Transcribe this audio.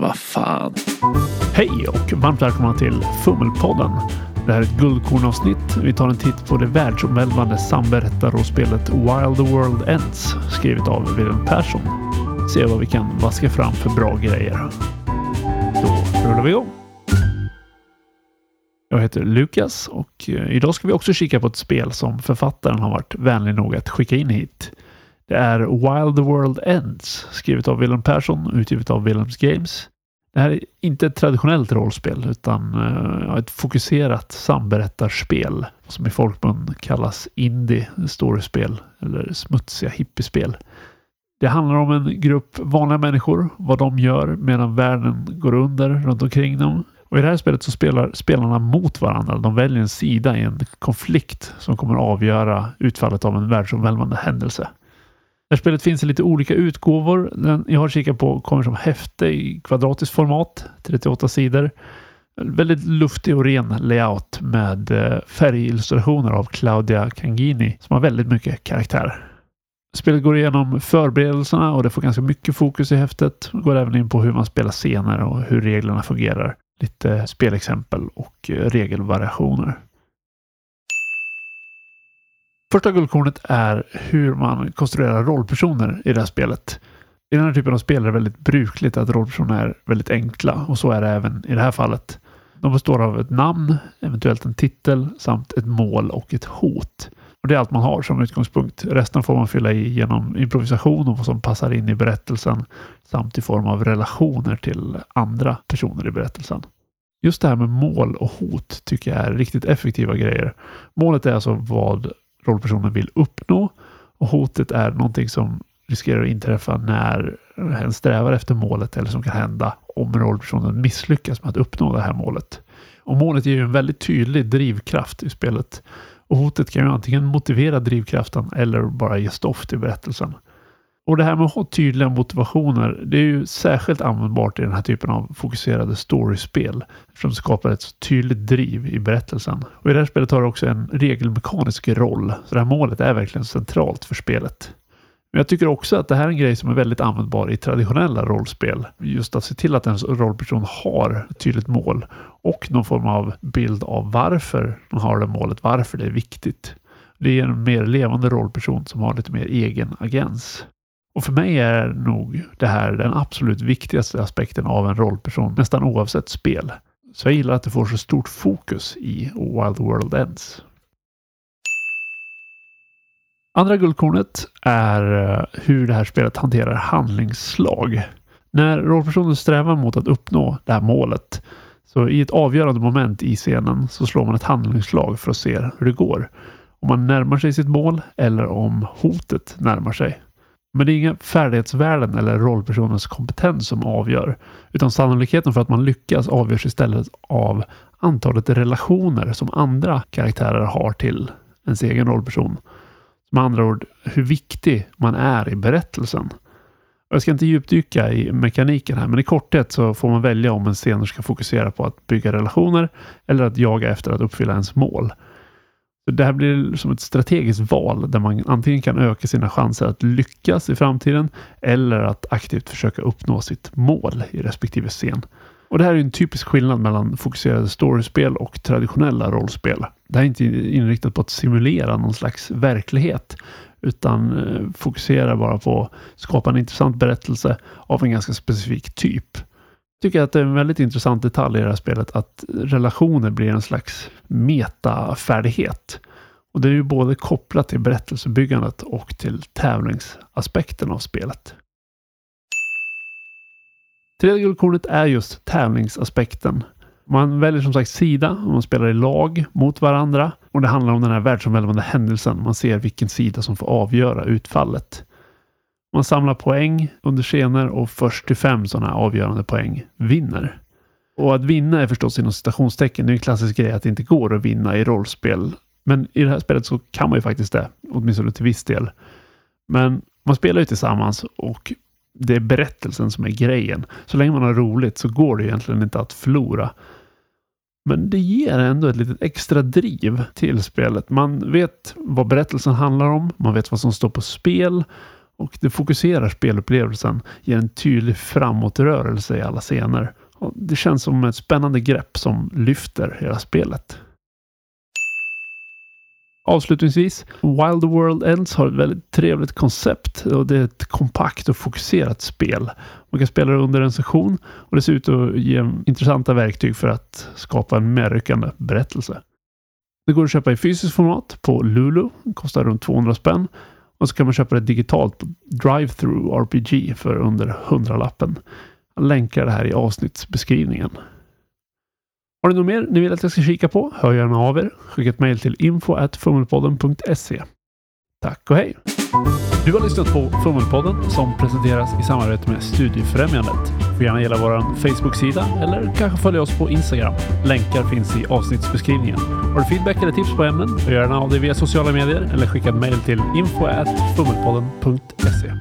Vad fan. Hej och varmt välkomna till Fummelpodden. Det här är ett guldkornavsnitt. Vi tar en titt på det världsomvälvande samberättarrollspelet While the World Ends skrivet av Wilhelm Persson. Se vad vi kan vaska fram för bra grejer. Då rullar vi igång. Jag heter Lukas och eh, idag ska vi också kika på ett spel som författaren har varit vänlig nog att skicka in hit. Det är While the World Ends, skrivet av Wilhelm Persson, och utgivet av Wilhelms Games. Det här är inte ett traditionellt rollspel utan eh, ett fokuserat samberättarspel som i folkmun kallas indie storiespel eller smutsiga hippiespel. Det handlar om en grupp vanliga människor, vad de gör medan världen går under runt omkring dem. Och I det här spelet så spelar spelarna mot varandra. De väljer en sida i en konflikt som kommer avgöra utfallet av en världsomvälvande händelse. Det här spelet finns i lite olika utgåvor. Den jag har kikat på kommer som häfte i kvadratiskt format, 38 sidor. Väldigt luftig och ren layout med eh, färgillustrationer av Claudia Cangini som har väldigt mycket karaktär. Spelet går igenom förberedelserna och det får ganska mycket fokus i häftet. Det går även in på hur man spelar scener och hur reglerna fungerar. Lite spelexempel och eh, regelvariationer. Första guldkornet är hur man konstruerar rollpersoner i det här spelet. I den här typen av spel är det väldigt brukligt att rollpersoner är väldigt enkla och så är det även i det här fallet. De består av ett namn, eventuellt en titel samt ett mål och ett hot. Och Det är allt man har som utgångspunkt. Resten får man fylla i genom improvisation och vad som passar in i berättelsen samt i form av relationer till andra personer i berättelsen. Just det här med mål och hot tycker jag är riktigt effektiva grejer. Målet är alltså vad rollpersonen vill uppnå och hotet är någonting som riskerar att inträffa när hen strävar efter målet eller som kan hända om rollpersonen misslyckas med att uppnå det här målet. Och målet ger ju en väldigt tydlig drivkraft i spelet. Och hotet kan ju antingen motivera drivkraften eller bara ge stoff till berättelsen. Och det här med att ha tydliga motivationer, det är ju särskilt användbart i den här typen av fokuserade storiespel. Eftersom det skapar ett så tydligt driv i berättelsen. Och i det här spelet har det också en regelmekanisk roll. Så det här målet är verkligen centralt för spelet. Men jag tycker också att det här är en grej som är väldigt användbar i traditionella rollspel. Just att se till att en rollperson har ett tydligt mål och någon form av bild av varför de har det målet, varför det är viktigt. Det ger en mer levande rollperson som har lite mer egen agens. Och för mig är nog det här den absolut viktigaste aspekten av en rollperson, nästan oavsett spel. Så jag gillar att det får så stort fokus i Wild World Ends. Andra guldkornet är eh, hur det här spelet hanterar handlingsslag. När rollpersonen strävar mot att uppnå det här målet så i ett avgörande moment i scenen så slår man ett handlingsslag för att se hur det går. Om man närmar sig sitt mål eller om hotet närmar sig. Men det är inga färdighetsvärden eller rollpersonens kompetens som avgör. Utan sannolikheten för att man lyckas avgörs istället av antalet relationer som andra karaktärer har till ens egen rollperson. Med andra ord, hur viktig man är i berättelsen. Jag ska inte djupdyka i mekaniken här, men i korthet så får man välja om en scen ska fokusera på att bygga relationer eller att jaga efter att uppfylla ens mål. Det här blir som ett strategiskt val där man antingen kan öka sina chanser att lyckas i framtiden eller att aktivt försöka uppnå sitt mål i respektive scen. Och Det här är en typisk skillnad mellan fokuserade storiespel och traditionella rollspel. Det här är inte inriktat på att simulera någon slags verklighet utan eh, fokuserar bara på att skapa en intressant berättelse av en ganska specifik typ tycker att det är en väldigt intressant detalj i det här spelet att relationer blir en slags metafärdighet. Och det är ju både kopplat till berättelsebyggandet och till tävlingsaspekten av spelet. Tredje guldkornet är just tävlingsaspekten. Man väljer som sagt sida och man spelar i lag mot varandra. Och det handlar om den här världsomvälvande händelsen. Man ser vilken sida som får avgöra utfallet. Man samlar poäng under scener och först till fem sådana avgörande poäng vinner. Och att vinna är förstås inom citationstecken. Det är en klassisk grej att det inte går att vinna i rollspel. Men i det här spelet så kan man ju faktiskt det, åtminstone till viss del. Men man spelar ju tillsammans och det är berättelsen som är grejen. Så länge man har roligt så går det egentligen inte att förlora. Men det ger ändå ett litet extra driv till spelet. Man vet vad berättelsen handlar om. Man vet vad som står på spel och det fokuserar spelupplevelsen, ger en tydlig framåtrörelse i alla scener. Och det känns som ett spännande grepp som lyfter hela spelet. Avslutningsvis, Wild the World Ends har ett väldigt trevligt koncept och det är ett kompakt och fokuserat spel. Man kan spela det under en session och det ser ut att ge intressanta verktyg för att skapa en medryckande berättelse. Det går att köpa i fysiskt format på Lulu, det kostar runt 200 spänn. Och så kan man köpa det digitalt på Drive-Through RPG för under 100-lappen. Jag länkar det här i avsnittsbeskrivningen. Har ni något mer ni vill att jag ska kika på? Hör gärna av er. Skicka ett mejl till info.fummelpodden.se. Tack och hej! Du har lyssnat på Fummelpodden som presenteras i samarbete med Studiefrämjandet. Du får gärna gilla vår Facebook-sida eller kanske följa oss på Instagram. Länkar finns i avsnittsbeskrivningen. Har du feedback eller tips på ämnen? Hör gärna av dig via sociala medier eller skicka ett mejl till info.fummelpodden.se.